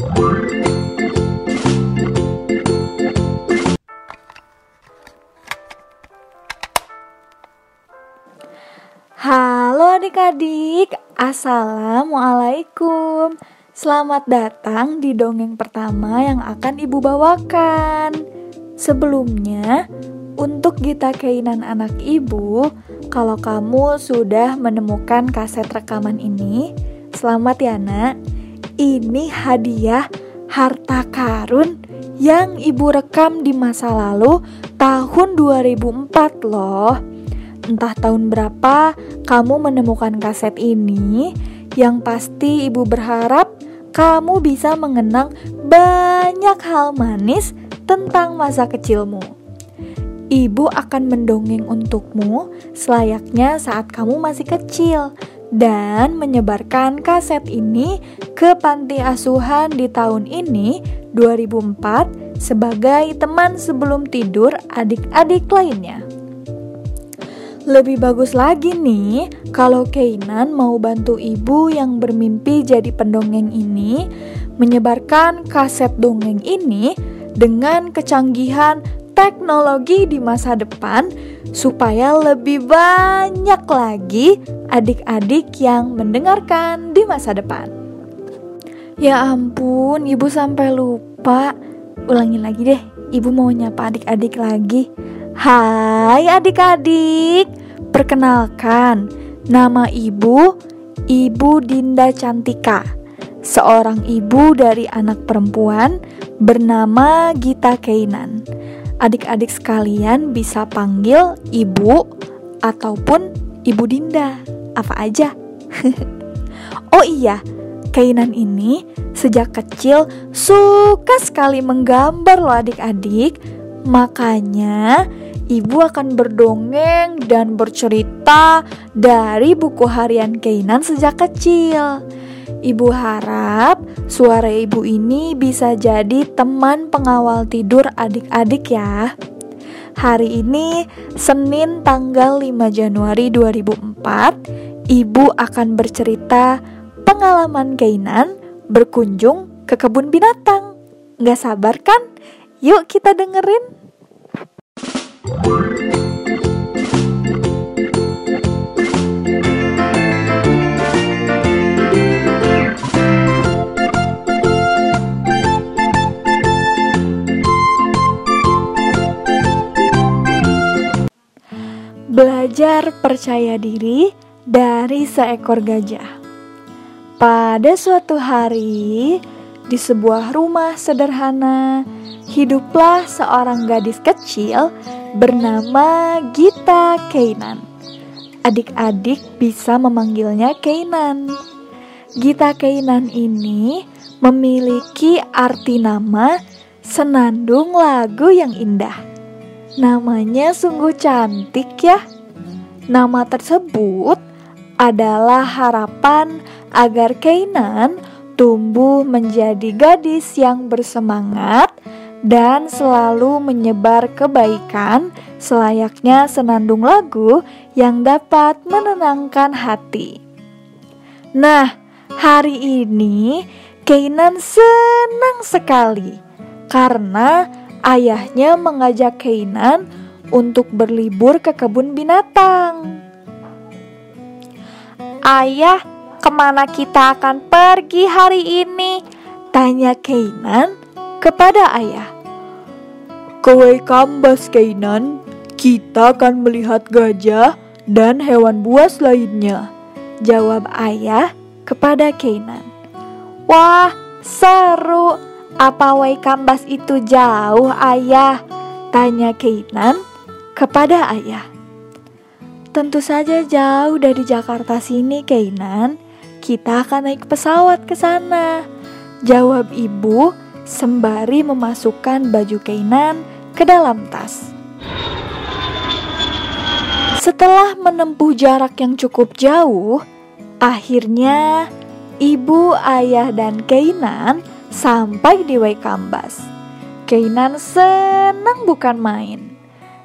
Halo adik-adik, Assalamualaikum. Selamat datang di dongeng pertama yang akan ibu bawakan. Sebelumnya, untuk Gita Keinan anak ibu Kalau kamu sudah menemukan kaset rekaman ini Selamat ya nak Ini hadiah harta karun yang ibu rekam di masa lalu tahun 2004 loh Entah tahun berapa kamu menemukan kaset ini, yang pasti ibu berharap kamu bisa mengenang banyak hal manis tentang masa kecilmu. Ibu akan mendongeng untukmu selayaknya saat kamu masih kecil dan menyebarkan kaset ini ke panti asuhan di tahun ini 2004 sebagai teman sebelum tidur adik-adik lainnya. Lebih bagus lagi nih, kalau Keinan mau bantu ibu yang bermimpi jadi pendongeng ini, menyebarkan kaset dongeng ini dengan kecanggihan teknologi di masa depan, supaya lebih banyak lagi adik-adik yang mendengarkan di masa depan. Ya ampun, ibu sampai lupa. Ulangi lagi deh, ibu mau nyapa adik-adik lagi. Hai adik-adik, perkenalkan nama ibu Ibu Dinda Cantika, seorang ibu dari anak perempuan bernama Gita Keinan. Adik-adik sekalian bisa panggil ibu ataupun ibu Dinda, apa aja. oh iya, Keinan ini sejak kecil suka sekali menggambar loh adik-adik Makanya, ibu akan berdongeng dan bercerita dari buku harian Keinan sejak kecil. Ibu harap suara ibu ini bisa jadi teman pengawal tidur adik-adik ya. Hari ini Senin tanggal 5 Januari 2004, ibu akan bercerita pengalaman Keinan berkunjung ke kebun binatang. Gak sabar kan? Yuk kita dengerin. Belajar percaya diri dari seekor gajah. Pada suatu hari, di sebuah rumah sederhana, hiduplah seorang gadis kecil bernama Gita Keinan. Adik-adik bisa memanggilnya Keinan. Gita Keinan ini memiliki arti nama senandung lagu yang indah. Namanya sungguh cantik ya. Nama tersebut adalah harapan agar Keinan tumbuh menjadi gadis yang bersemangat dan selalu menyebar kebaikan selayaknya senandung lagu yang dapat menenangkan hati. Nah, hari ini Keinan senang sekali karena ayahnya mengajak Keinan untuk berlibur ke kebun binatang. Ayah, ke mana kita akan pergi hari ini? Tanya Keinan kepada ayah. Ke Kambas Keinan, kita akan melihat gajah dan hewan buas lainnya. Jawab ayah kepada Keinan. Wah, seru. Apa Kambas itu jauh, ayah? Tanya Keinan kepada ayah. Tentu saja jauh dari Jakarta sini, Keinan kita akan naik pesawat ke sana. Jawab ibu sembari memasukkan baju Keinan ke dalam tas. Setelah menempuh jarak yang cukup jauh, akhirnya ibu, ayah, dan Keinan sampai di Waikambas. Keinan senang bukan main.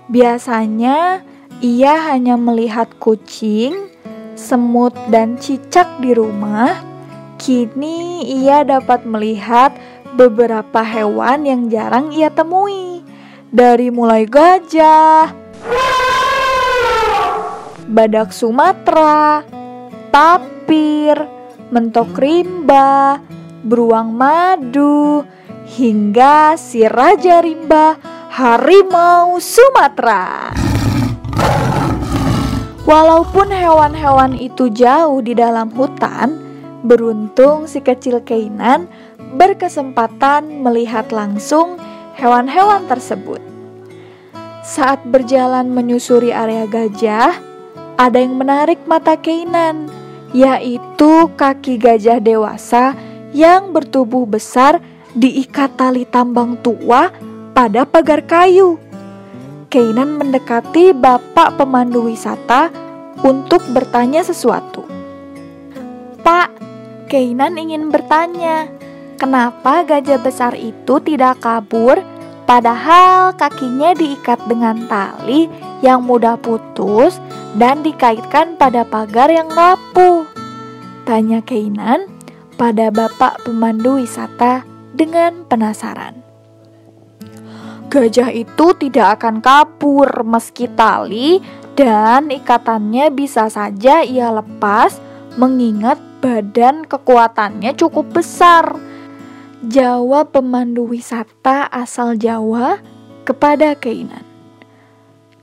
Biasanya ia hanya melihat kucing semut dan cicak di rumah kini ia dapat melihat beberapa hewan yang jarang ia temui. Dari mulai gajah, badak Sumatera, tapir, mentok rimba, beruang madu, hingga si raja rimba harimau Sumatera. Walaupun hewan-hewan itu jauh di dalam hutan, beruntung si kecil Keinan berkesempatan melihat langsung hewan-hewan tersebut. Saat berjalan menyusuri area gajah, ada yang menarik mata Keinan, yaitu kaki gajah dewasa yang bertubuh besar diikat tali tambang tua pada pagar kayu. Keinan mendekati bapak pemandu wisata untuk bertanya sesuatu. Pak, Keinan ingin bertanya, kenapa gajah besar itu tidak kabur padahal kakinya diikat dengan tali yang mudah putus dan dikaitkan pada pagar yang rapuh? Tanya Keinan pada bapak pemandu wisata dengan penasaran. Gajah itu tidak akan kabur meski tali dan ikatannya bisa saja ia lepas mengingat badan kekuatannya cukup besar. Jawab pemandu wisata asal Jawa kepada Keinan.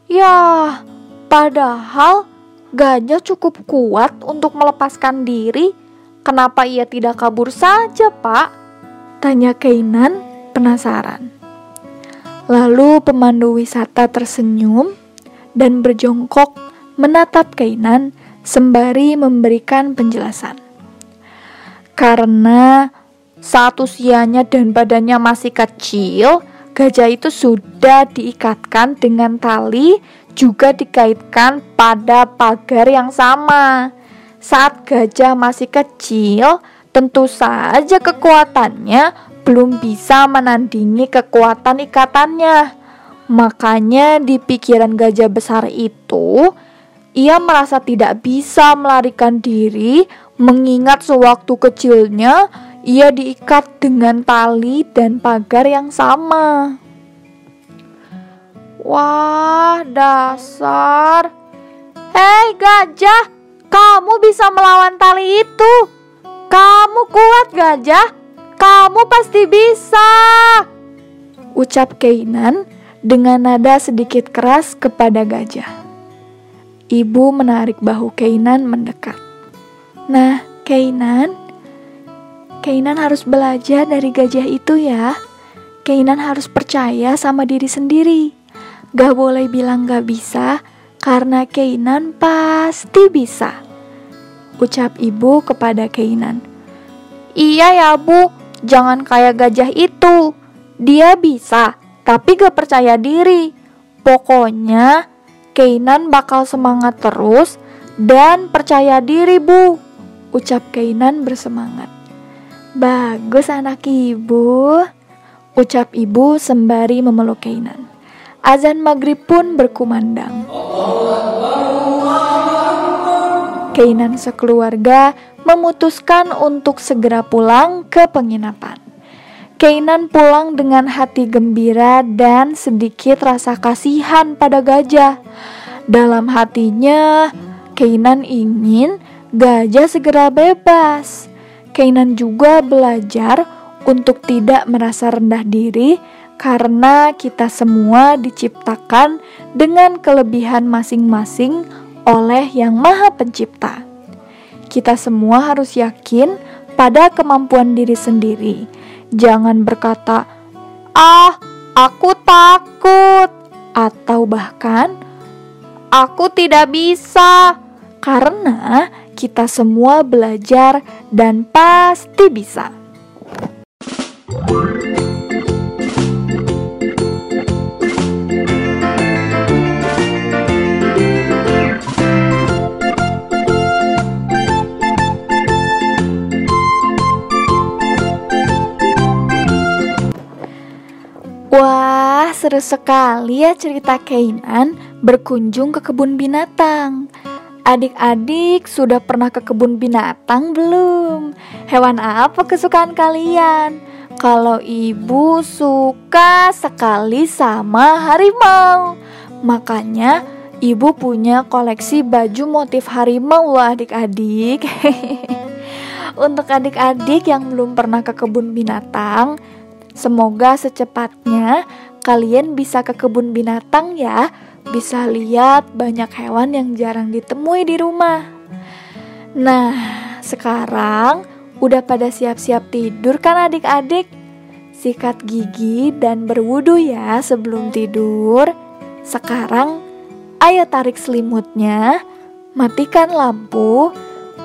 Ya, padahal gajah cukup kuat untuk melepaskan diri. Kenapa ia tidak kabur saja, Pak? Tanya Keinan penasaran. Lalu pemandu wisata tersenyum dan berjongkok menatap Kainan sembari memberikan penjelasan. Karena saat usianya dan badannya masih kecil, gajah itu sudah diikatkan dengan tali juga dikaitkan pada pagar yang sama. Saat gajah masih kecil, tentu saja kekuatannya belum bisa menandingi kekuatan ikatannya. Makanya di pikiran gajah besar itu, ia merasa tidak bisa melarikan diri mengingat sewaktu kecilnya ia diikat dengan tali dan pagar yang sama. Wah, dasar. Hei gajah, kamu bisa melawan tali itu. Kamu kuat gajah. Kamu pasti bisa. Ucap Keinan dengan nada sedikit keras kepada gajah. Ibu menarik bahu Keinan mendekat. Nah, Keinan, Keinan harus belajar dari gajah itu ya. Keinan harus percaya sama diri sendiri. Gak boleh bilang gak bisa, karena Keinan pasti bisa. Ucap ibu kepada Keinan. Iya ya bu, Jangan kayak gajah itu. Dia bisa, tapi gak percaya diri. Pokoknya, Keinan bakal semangat terus dan percaya diri, Bu. Ucap Keinan bersemangat. Bagus anak ibu. Ucap ibu sembari memeluk Keinan. Azan maghrib pun berkumandang. Keinan sekeluarga memutuskan untuk segera pulang ke penginapan. Keinan pulang dengan hati gembira dan sedikit rasa kasihan pada gajah. Dalam hatinya, Keinan ingin gajah segera bebas. Keinan juga belajar untuk tidak merasa rendah diri karena kita semua diciptakan dengan kelebihan masing-masing oleh Yang Maha Pencipta kita semua harus yakin pada kemampuan diri sendiri. Jangan berkata, "Ah, aku takut," atau bahkan "aku tidak bisa," karena kita semua belajar dan pasti bisa. Seru sekali ya cerita Kainan berkunjung ke kebun binatang. Adik-adik sudah pernah ke kebun binatang belum? Hewan apa kesukaan kalian? Kalau ibu suka sekali sama harimau Makanya ibu punya koleksi baju motif harimau loh adik-adik Untuk adik-adik yang belum pernah ke kebun binatang Semoga secepatnya kalian bisa ke kebun binatang ya bisa lihat banyak hewan yang jarang ditemui di rumah. Nah, sekarang udah pada siap-siap tidur kan adik-adik? Sikat gigi dan berwudu ya sebelum tidur. Sekarang, ayo tarik selimutnya, matikan lampu,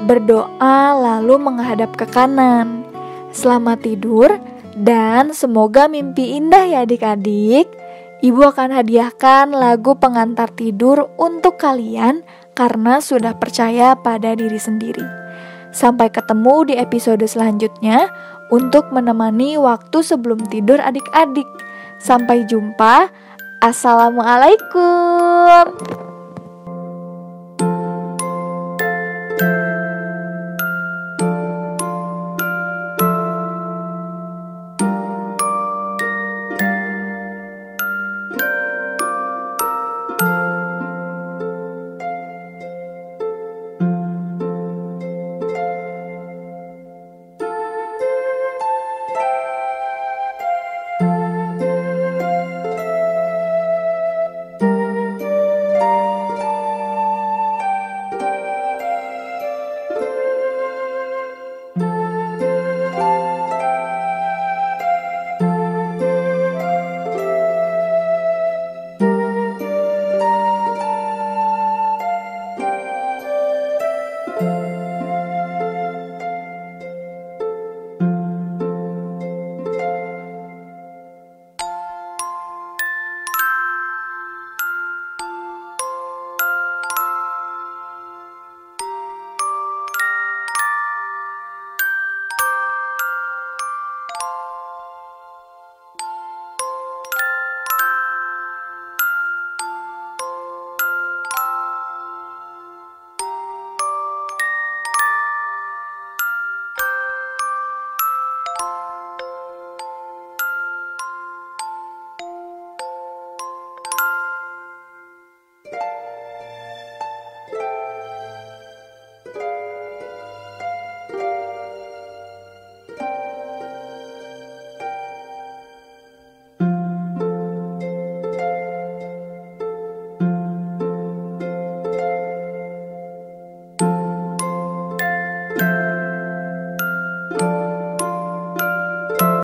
berdoa lalu menghadap ke kanan. Selamat tidur dan semoga mimpi indah ya adik-adik. Ibu akan hadiahkan lagu pengantar tidur untuk kalian karena sudah percaya pada diri sendiri. Sampai ketemu di episode selanjutnya untuk menemani waktu sebelum tidur adik-adik. Sampai jumpa. Assalamualaikum.